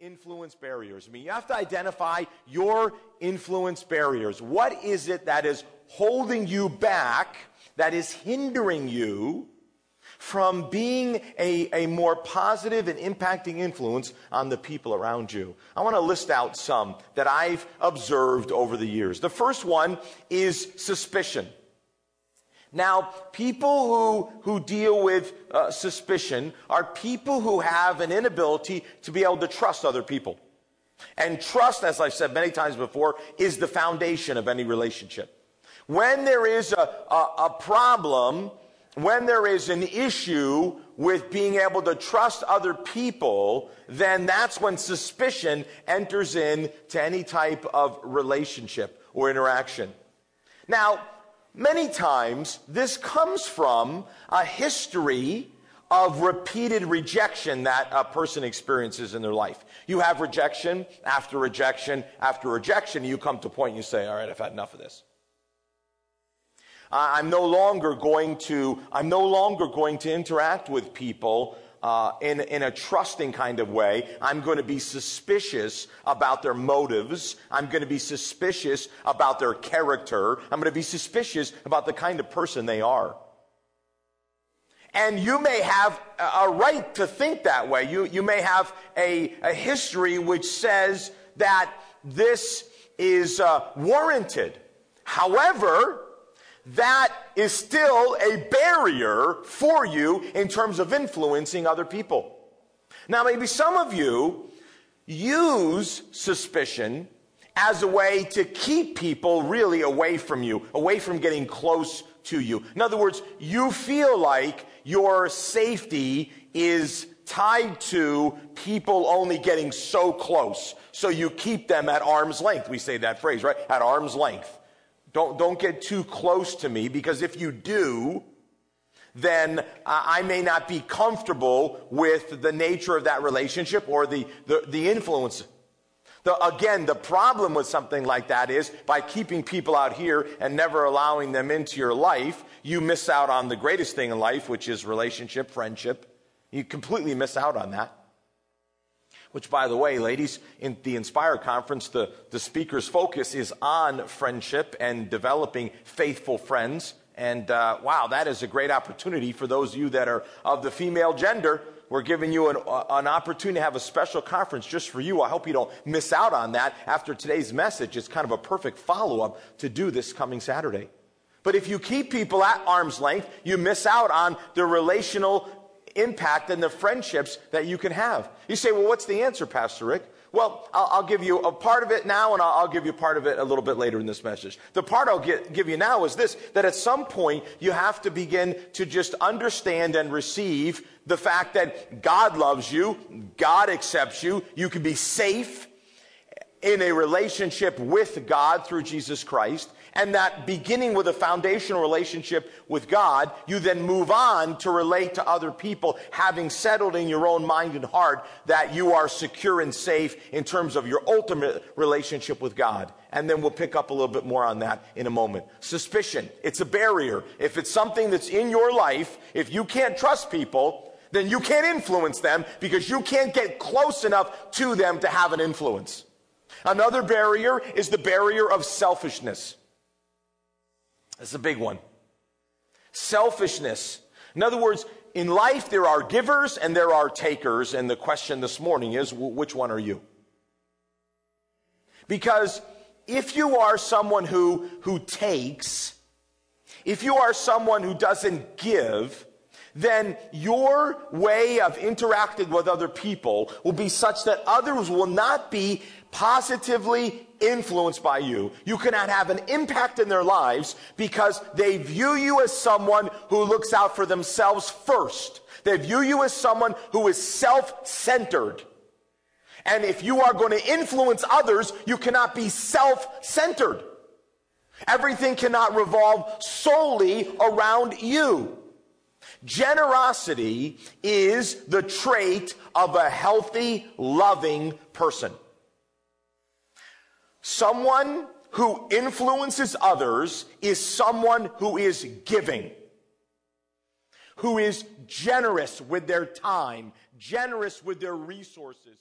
influence barriers. I mean, you have to identify your influence barriers. What is it that is holding you back, that is hindering you from being a, a more positive and impacting influence on the people around you. I want to list out some that I've observed over the years. The first one is suspicion. Now, people who, who deal with uh, suspicion are people who have an inability to be able to trust other people. And trust, as I've said many times before, is the foundation of any relationship. When there is a, a, a problem, when there is an issue with being able to trust other people, then that's when suspicion enters in to any type of relationship or interaction. Now, many times this comes from a history of repeated rejection that a person experiences in their life. You have rejection after rejection after rejection. You come to a point and you say, all right, I've had enough of this. I'm no longer going to, I'm no longer going to interact with people uh, in, in a trusting kind of way. I'm going to be suspicious about their motives. I'm going to be suspicious about their character. I'm going to be suspicious about the kind of person they are. And you may have a right to think that way. You, you may have a, a history which says that this is uh, warranted. However, that is still a barrier for you in terms of influencing other people. Now, maybe some of you use suspicion as a way to keep people really away from you, away from getting close to you. In other words, you feel like your safety is tied to people only getting so close. So you keep them at arm's length. We say that phrase, right? At arm's length. Don't, don't get too close to me because if you do, then I may not be comfortable with the nature of that relationship or the, the, the influence. The, again, the problem with something like that is by keeping people out here and never allowing them into your life, you miss out on the greatest thing in life, which is relationship, friendship. You completely miss out on that. Which, by the way, ladies, in the Inspire conference, the, the speaker's focus is on friendship and developing faithful friends. And uh, wow, that is a great opportunity for those of you that are of the female gender. We're giving you an, uh, an opportunity to have a special conference just for you. I hope you don't miss out on that after today's message. It's kind of a perfect follow up to do this coming Saturday. But if you keep people at arm's length, you miss out on the relational impact and the friendships that you can have. You say, well, what's the answer, Pastor Rick? Well, I'll, I'll, give you a part of it now, and I'll, I'll, give you part of it a little bit later in this message. The part I'll get, give you now is this, that at some point you have to begin to just understand and receive the fact that God loves you, God accepts you, you can be safe in a relationship with God through Jesus Christ, and that beginning with a foundational relationship with God, you then move on to relate to other people, having settled in your own mind and heart that you are secure and safe in terms of your ultimate relationship with God. And then we'll pick up a little bit more on that in a moment. Suspicion. It's a barrier. If it's something that's in your life, if you can't trust people, then you can't influence them because you can't get close enough to them to have an influence. Another barrier is the barrier of selfishness. That's a big one. Selfishness. In other words, in life there are givers and there are takers, and the question this morning is which one are you? Because if you are someone who, who takes, if you are someone who doesn't give, then your way of interacting with other people will be such that others will not be positively influenced by you. You cannot have an impact in their lives because they view you as someone who looks out for themselves first. They view you as someone who is self-centered. And if you are going to influence others, you cannot be self-centered. Everything cannot revolve solely around you. Generosity is the trait of a healthy, loving person. Someone who influences others is someone who is giving, who is generous with their time, generous with their resources,